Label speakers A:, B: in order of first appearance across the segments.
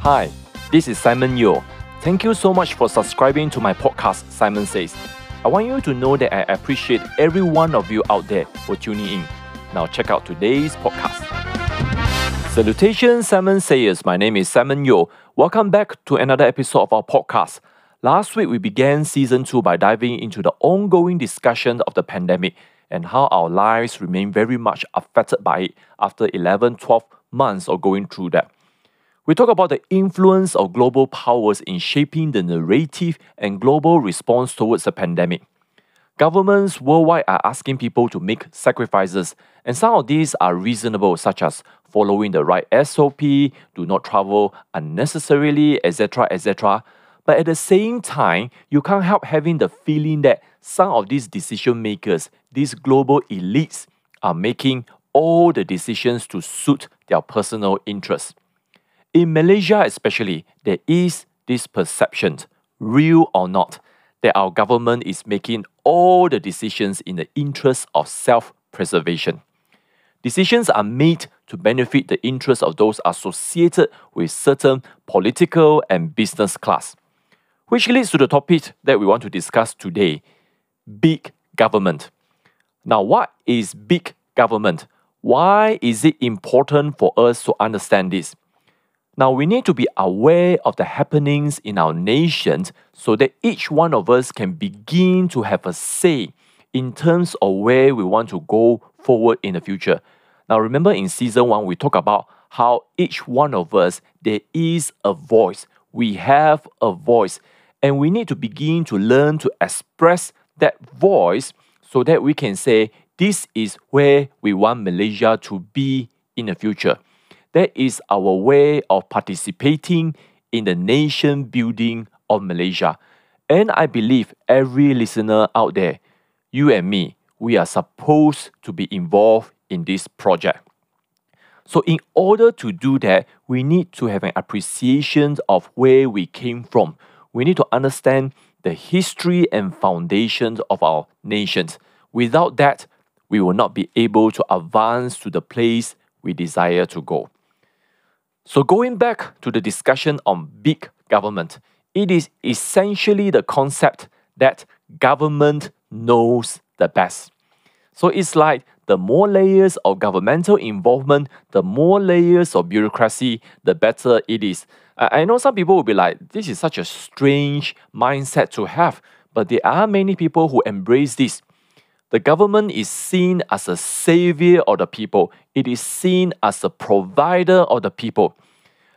A: Hi, this is Simon Yeo. Thank you so much for subscribing to my podcast, Simon Says. I want you to know that I appreciate every one of you out there for tuning in. Now, check out today's podcast. Salutations, Simon Sayers. My name is Simon Yeo. Welcome back to another episode of our podcast. Last week, we began season two by diving into the ongoing discussion of the pandemic and how our lives remain very much affected by it after 11, 12 months of going through that. We talk about the influence of global powers in shaping the narrative and global response towards the pandemic. Governments worldwide are asking people to make sacrifices, and some of these are reasonable, such as following the right SOP, do not travel unnecessarily, etc., etc. But at the same time, you can't help having the feeling that some of these decision makers, these global elites, are making all the decisions to suit their personal interests. In Malaysia, especially, there is this perception, real or not, that our government is making all the decisions in the interest of self preservation. Decisions are made to benefit the interests of those associated with certain political and business class. Which leads to the topic that we want to discuss today big government. Now, what is big government? Why is it important for us to understand this? Now, we need to be aware of the happenings in our nation so that each one of us can begin to have a say in terms of where we want to go forward in the future. Now, remember in season one, we talked about how each one of us, there is a voice. We have a voice, and we need to begin to learn to express that voice so that we can say, this is where we want Malaysia to be in the future. That is our way of participating in the nation building of Malaysia. And I believe every listener out there, you and me, we are supposed to be involved in this project. So, in order to do that, we need to have an appreciation of where we came from. We need to understand the history and foundations of our nations. Without that, we will not be able to advance to the place we desire to go. So, going back to the discussion on big government, it is essentially the concept that government knows the best. So, it's like the more layers of governmental involvement, the more layers of bureaucracy, the better it is. I know some people will be like, this is such a strange mindset to have, but there are many people who embrace this. The government is seen as a savior of the people, it is seen as a provider of the people.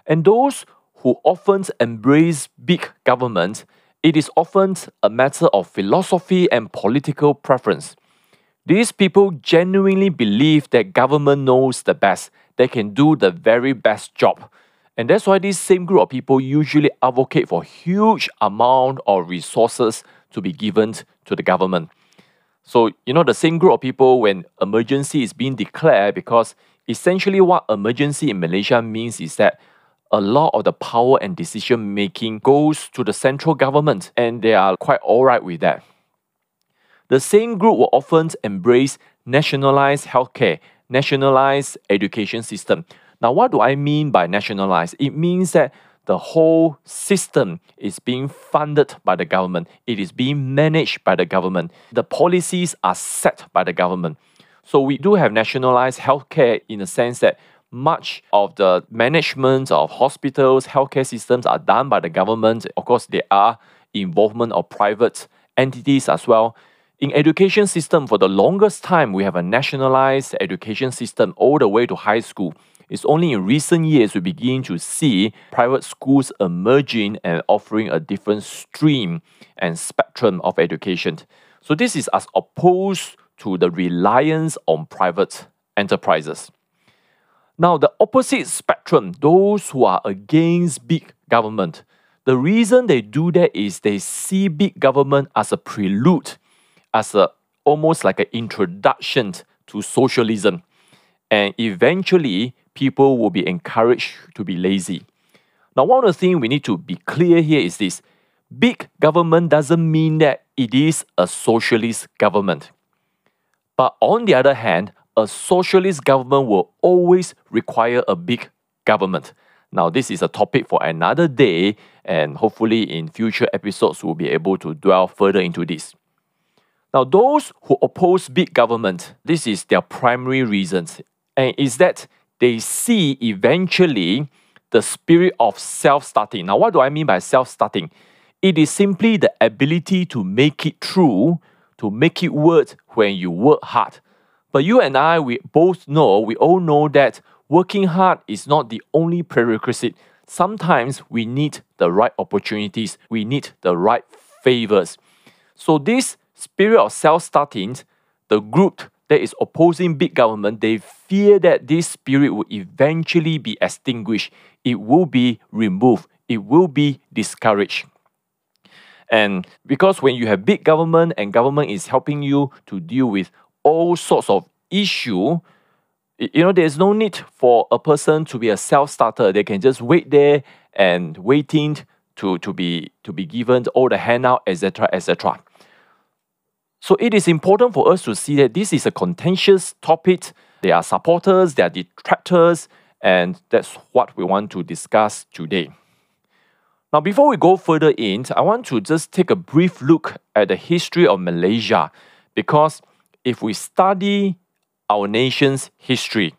A: And those who often embrace big government, it is often a matter of philosophy and political preference. These people genuinely believe that government knows the best, they can do the very best job. And that's why this same group of people usually advocate for huge amount of resources to be given to the government. So, you know, the same group of people, when emergency is being declared, because essentially what emergency in Malaysia means is that a lot of the power and decision making goes to the central government, and they are quite alright with that. The same group will often embrace nationalized healthcare, nationalized education system. Now, what do I mean by nationalized? It means that the whole system is being funded by the government, it is being managed by the government. The policies are set by the government. So we do have nationalized healthcare in the sense that much of the management of hospitals, healthcare systems are done by the government. Of course, there are involvement of private entities as well. In education system, for the longest time, we have a nationalized education system all the way to high school. It's only in recent years we begin to see private schools emerging and offering a different stream and spectrum of education. So, this is as opposed to the reliance on private enterprises. Now, the opposite spectrum, those who are against big government, the reason they do that is they see big government as a prelude, as a almost like an introduction to socialism. And eventually, people will be encouraged to be lazy. Now, one of the things we need to be clear here is this big government doesn't mean that it is a socialist government. But on the other hand, a socialist government will always require a big government. Now, this is a topic for another day, and hopefully, in future episodes, we'll be able to dwell further into this. Now, those who oppose big government, this is their primary reasons, and is that they see eventually the spirit of self starting. Now, what do I mean by self starting? It is simply the ability to make it true, to make it work when you work hard. But you and I, we both know, we all know that working hard is not the only prerequisite. Sometimes we need the right opportunities, we need the right favors. So, this spirit of self starting, the group that is opposing big government, they fear that this spirit will eventually be extinguished. It will be removed. It will be discouraged. And because when you have big government and government is helping you to deal with all sorts of issue, you know, there's no need for a person to be a self-starter. They can just wait there and waiting to, to be to be given all the handout, etc., etc. So it is important for us to see that this is a contentious topic. There are supporters, there are detractors, and that's what we want to discuss today. Now, before we go further in, I want to just take a brief look at the history of Malaysia because if we study our nation's history,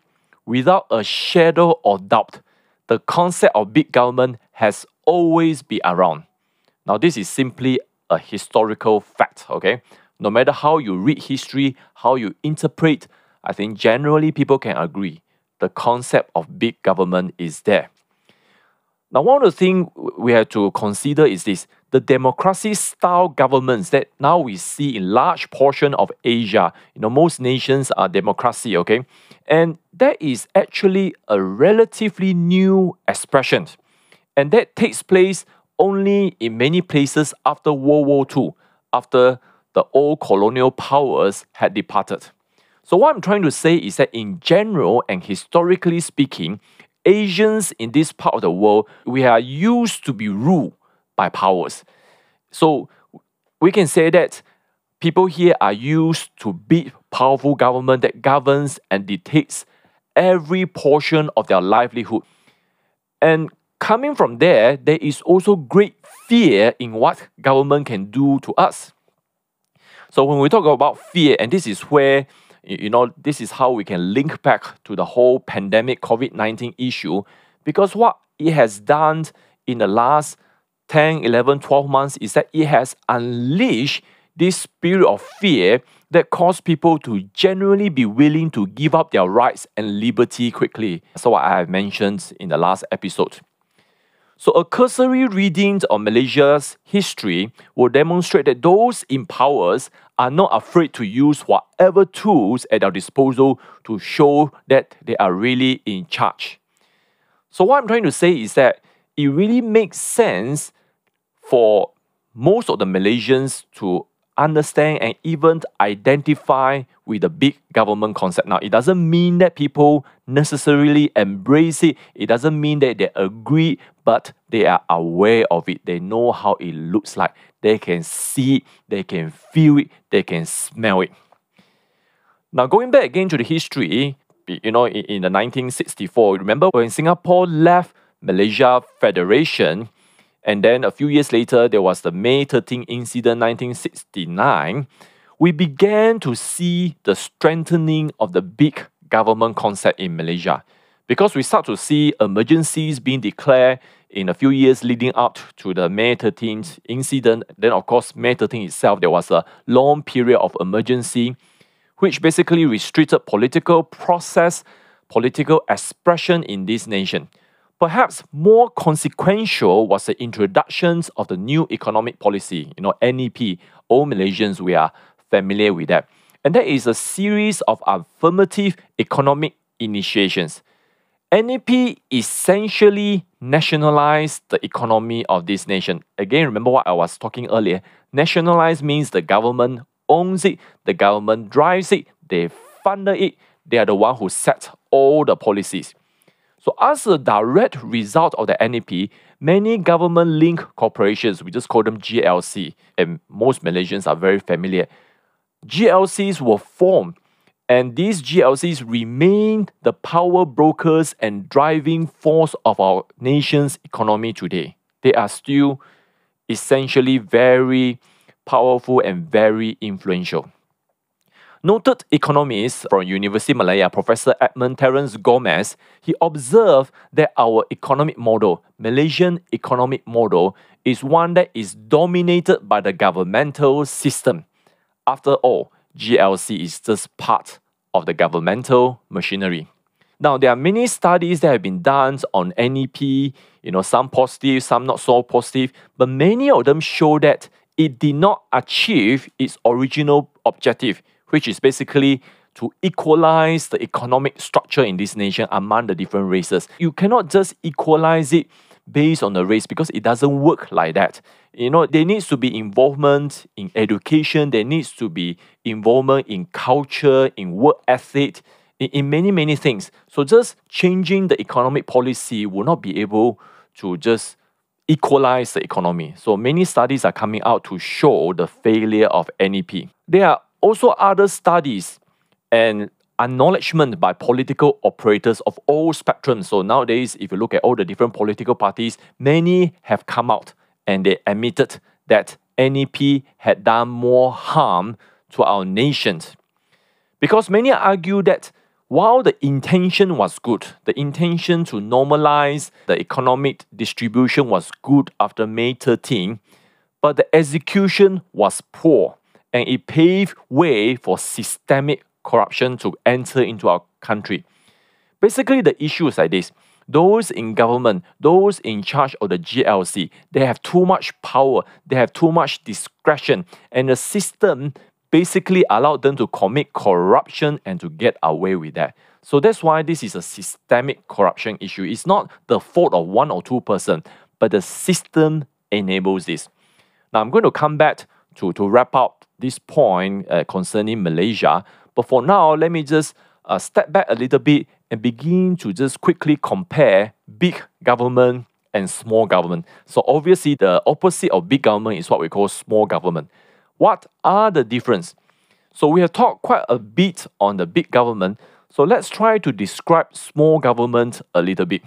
A: without a shadow of doubt, the concept of big government has always been around. Now, this is simply a historical fact, okay? No matter how you read history, how you interpret, I think generally people can agree the concept of big government is there. Now, one of the things we have to consider is this the democracy style governments that now we see in large portion of Asia. You know, most nations are democracy, okay? And that is actually a relatively new expression. And that takes place only in many places after World War II, after the old colonial powers had departed. So, what I'm trying to say is that, in general and historically speaking, Asians in this part of the world, we are used to be ruled by powers. So we can say that people here are used to big, powerful government that governs and dictates every portion of their livelihood. And coming from there, there is also great fear in what government can do to us. So when we talk about fear, and this is where you know, this is how we can link back to the whole pandemic COVID 19 issue because what it has done in the last 10, 11, 12 months is that it has unleashed this spirit of fear that caused people to generally be willing to give up their rights and liberty quickly. So what I have mentioned in the last episode. So, a cursory reading of Malaysia's history will demonstrate that those in powers are not afraid to use whatever tools at their disposal to show that they are really in charge. So, what I'm trying to say is that it really makes sense for most of the Malaysians to understand and even identify with the big government concept. Now, it doesn't mean that people necessarily embrace it, it doesn't mean that they agree, but they are aware of it. They know how it looks like. They can see it, they can feel it, they can smell it. Now, going back again to the history, you know, in, in the 1964, remember when Singapore left Malaysia Federation, and then a few years later, there was the May 13 incident, 1969. We began to see the strengthening of the big government concept in Malaysia because we start to see emergencies being declared in a few years leading up to the May 13th incident. Then, of course, May 13 itself, there was a long period of emergency, which basically restricted political process, political expression in this nation. Perhaps more consequential was the introduction of the new economic policy, you know, NEP. All Malaysians, we are familiar with that. And that is a series of affirmative economic initiations. NEP essentially nationalized the economy of this nation. Again, remember what I was talking earlier. Nationalized means the government owns it, the government drives it, they fund it, they are the one who set all the policies. So, as a direct result of the NEP, many government linked corporations, we just call them GLC, and most Malaysians are very familiar. GLCs were formed, And these GLCs remain the power brokers and driving force of our nation's economy today. They are still essentially very powerful and very influential. Noted economist from University Malaya, Professor Edmund Terence Gomez, he observed that our economic model, Malaysian economic model, is one that is dominated by the governmental system. After all, GLC is just part of the governmental machinery. Now, there are many studies that have been done on NEP, you know, some positive, some not so positive, but many of them show that it did not achieve its original objective, which is basically to equalize the economic structure in this nation among the different races. You cannot just equalize it based on the race because it doesn't work like that. You know, there needs to be involvement in education, there needs to be involvement in culture, in work ethic, in, in many, many things. So just changing the economic policy will not be able to just equalize the economy. So many studies are coming out to show the failure of NEP. There are also other studies and acknowledgement by political operators of all spectrums. So nowadays, if you look at all the different political parties, many have come out and they admitted that NEP had done more harm to our nations. Because many argue that while the intention was good, the intention to normalize the economic distribution was good after May 13, but the execution was poor and it paved way for systemic corruption to enter into our country. Basically, the issue is like this those in government, those in charge of the GLC, they have too much power, they have too much discretion, and the system basically allowed them to commit corruption and to get away with that. So that's why this is a systemic corruption issue. It's not the fault of one or two person, but the system enables this. Now I'm going to come back to, to wrap up this point uh, concerning Malaysia. But for now, let me just uh, step back a little bit and begin to just quickly compare big government and small government. So obviously, the opposite of big government is what we call small government. What are the difference? So we have talked quite a bit on the big government. So let's try to describe small government a little bit.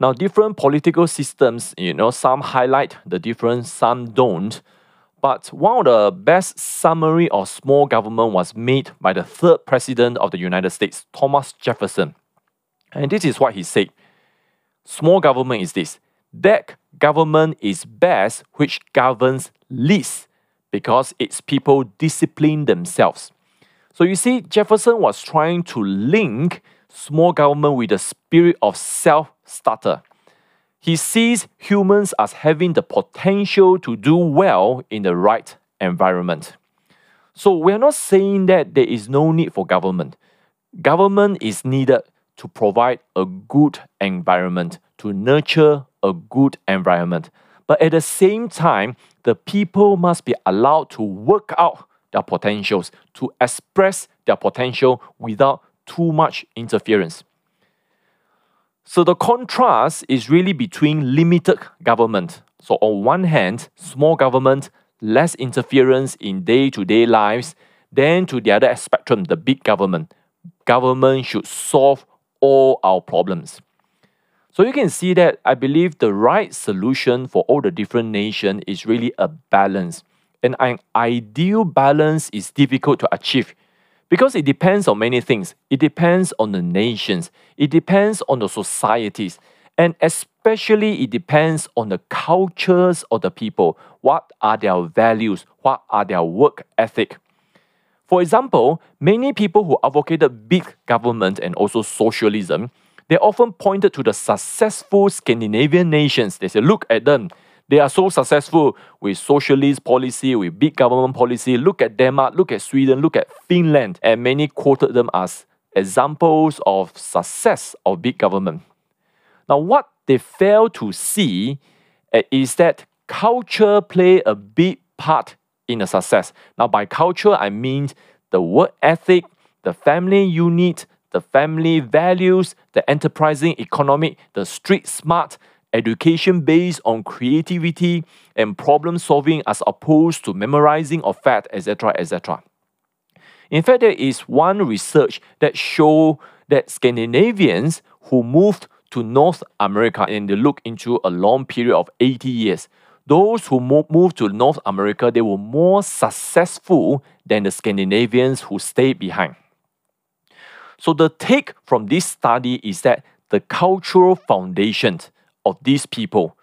A: Now, different political systems, you know, some highlight the difference, some don't. But one of the best summary of small government was made by the third president of the United States, Thomas Jefferson. And this is what he said. Small government is this. That government is best which governs least because its people discipline themselves. So you see, Jefferson was trying to link small government with the spirit of self-starter. He sees humans as having the potential to do well in the right environment. So we're not saying that there is no need for government. Government is needed to provide a good environment, to nurture a good environment. But at the same time, the people must be allowed to work out their potentials, to express their potential without too much interference. So the contrast is really between limited government. So on one hand, small government, less interference in day-to-day lives, then to the other spectrum, the big government. Government should solve all our problems. So you can see that I believe the right solution for all the different nations is really a balance. And an ideal balance is difficult to achieve because it depends on many things. It depends on the nations, it depends on the societies, and especially it depends on the cultures of the people. What are their values? What are their work ethic? For example, many people who advocated big government and also socialism, they often pointed to the successful Scandinavian nations. They said, look at them. They are so successful with socialist policy, with big government policy. Look at Denmark, look at Sweden, look at Finland. And many quoted them as examples of success of big government. Now, what they fail to see eh, is that culture play a big part in the success. Now, by culture, I mean the work ethic, the family unit, the family values, the enterprising economic, the street smart, education based on creativity and problem solving as opposed to memorizing of fact, etc., etc. In fact, there is one research that show that Scandinavians who moved to North America and they look into a long period of 80 years, those who moved to North America, they were more successful than the Scandinavians who stayed behind. So the take from this study is that the cultural foundation of these people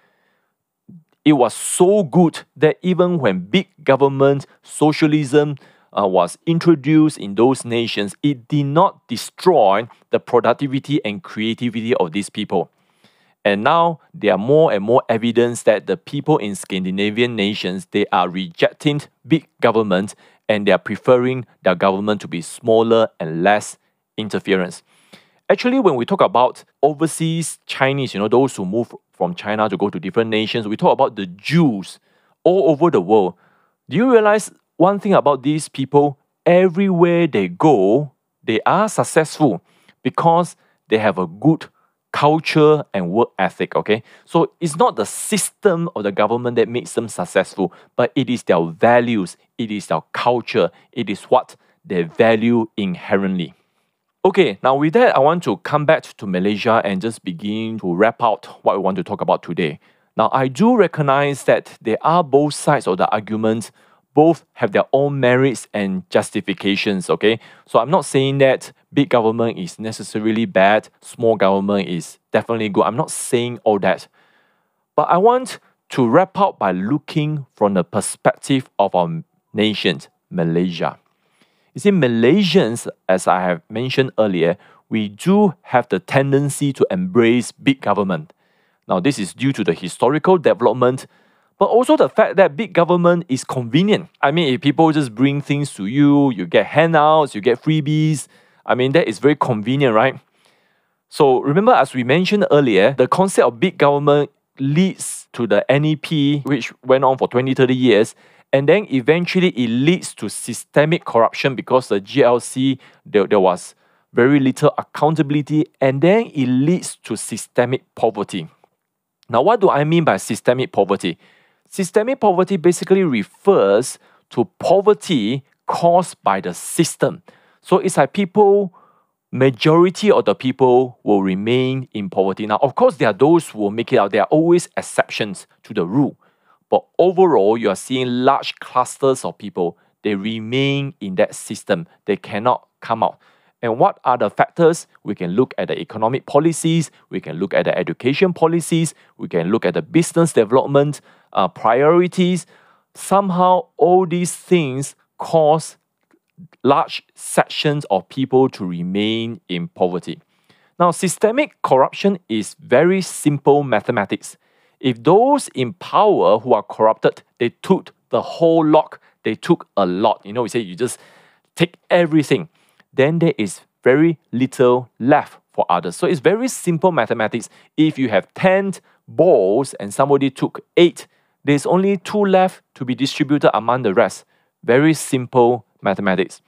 A: it was so good that even when big government socialism uh, was introduced in those nations, it did not destroy the productivity and creativity of these people. And now there are more and more evidence that the people in Scandinavian nations they are rejecting big government and they are preferring their government to be smaller and less interference. Actually, when we talk about overseas Chinese, you know, those who move from China to go to different nations, we talk about the Jews all over the world. Do you realize one thing about these people? Everywhere they go, they are successful because they have a good culture and work ethic, okay? So it's not the system of the government that makes them successful, but it is their values, it is their culture, it is what they value inherently. Okay, now with that, I want to come back to Malaysia and just begin to wrap out what we want to talk about today. Now, I do recognize that there are both sides of the argument both have their own merits and justifications, okay? So I'm not saying that big government is necessarily bad, small government is definitely good. I'm not saying all that. But I want to wrap up by looking from the perspective of our nation, Malaysia. You see, Malaysians, as I have mentioned earlier, we do have the tendency to embrace big government. Now, this is due to the historical development but also the fact that big government is convenient. I mean, if people just bring things to you, you get handouts, you get freebies. I mean, that is very convenient, right? So remember, as we mentioned earlier, the concept of big government leads to the NEP, which went on for 20, 30 years. And then eventually it leads to systemic corruption because the GLC, there, there was very little accountability. And then it leads to systemic poverty. Now, what do I mean by systemic poverty? Systemic poverty basically refers to poverty caused by the system. So it's like people, majority of the people will remain in poverty. Now, of course, there are those who will make it out. There are always exceptions to the rule. But overall, you are seeing large clusters of people, they remain in that system. They cannot come out. And what are the factors? We can look at the economic policies, we can look at the education policies, we can look at the business development uh, priorities. Somehow, all these things cause large sections of people to remain in poverty. Now, systemic corruption is very simple mathematics. If those in power who are corrupted, they took the whole lot, they took a lot. You know, we say you just take everything then there is very little left for others. So it's very simple mathematics. If you have 10 balls and somebody took 8, there's only 2 left to be distributed among the rest. Very simple mathematics.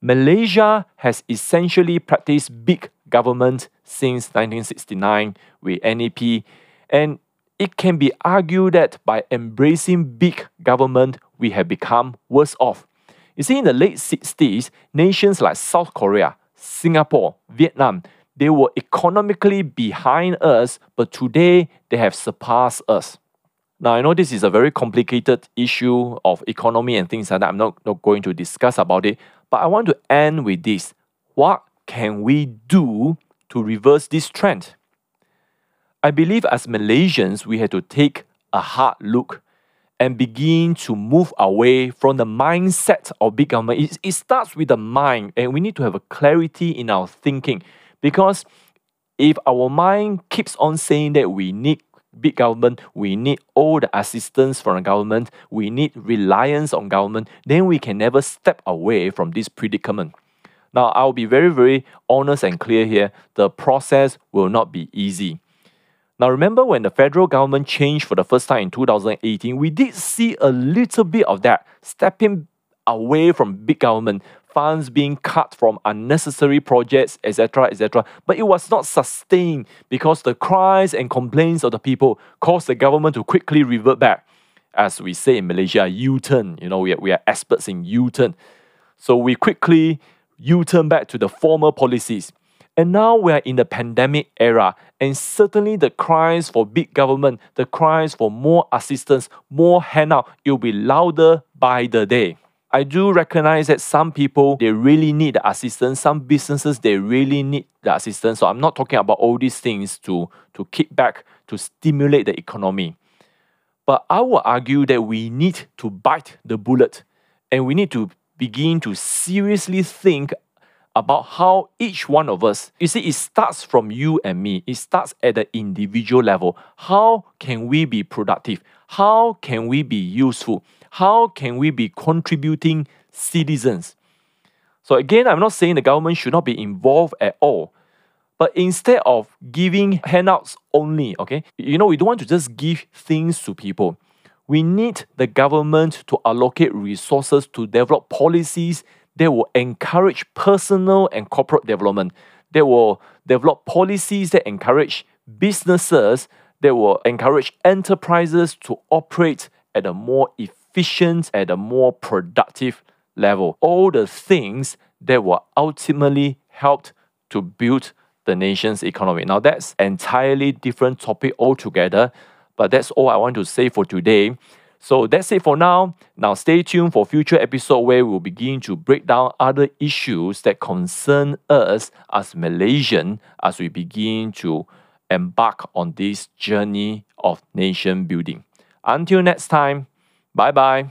A: Malaysia has essentially practiced big government since 1969 with NEP, and it can be argued that by embracing big government, we have become worse off. You see, in the late 60s, nations like South Korea, Singapore, Vietnam, they were economically behind us, but today they have surpassed us. Now, I know this is a very complicated issue of economy and things like that. I'm not, not going to discuss about it, but I want to end with this. What can we do to reverse this trend? I believe as Malaysians, we have to take a hard look and begin to move away from the mindset of big government. It, it starts with the mind, and we need to have a clarity in our thinking because if our mind keeps on saying that we need big government, we need all the assistance from the government, we need reliance on government, then we can never step away from this predicament. Now, I'll be very, very honest and clear here. The process will not be easy. Now, remember when the federal government changed for the first time in 2018, we did see a little bit of that, stepping away from big government, funds being cut from unnecessary projects, etc., etc. But it was not sustained because the cries and complaints of the people caused the government to quickly revert back. As we say in Malaysia, U turn. You know, we are, we are experts in U turn. So we quickly U turn back to the former policies. And now we are in the pandemic era, and certainly the cries for big government, the cries for more assistance, more handout, it will be louder by the day. I do recognize that some people they really need the assistance, some businesses they really need the assistance. So I'm not talking about all these things to, to kick back to stimulate the economy. But I will argue that we need to bite the bullet and we need to begin to seriously think about how each one of us, you see, it starts from you and me. It starts at the individual level. How can we be productive? How can we be useful? How can we be contributing citizens? So, again, I'm not saying the government should not be involved at all. But instead of giving handouts only, okay, you know, we don't want to just give things to people. We need the government to allocate resources to develop policies that will encourage personal and corporate development. They will develop policies that encourage businesses, they will encourage enterprises to operate at a more efficient, at a more productive level. All the things that will ultimately help to build the nation's economy. Now that's entirely different topic altogether, but that's all I want to say for today. So that's it for now. Now stay tuned for future episode where we'll begin to break down other issues that concern us as Malaysian as we begin to embark on this journey of nation building. Until next time, bye bye.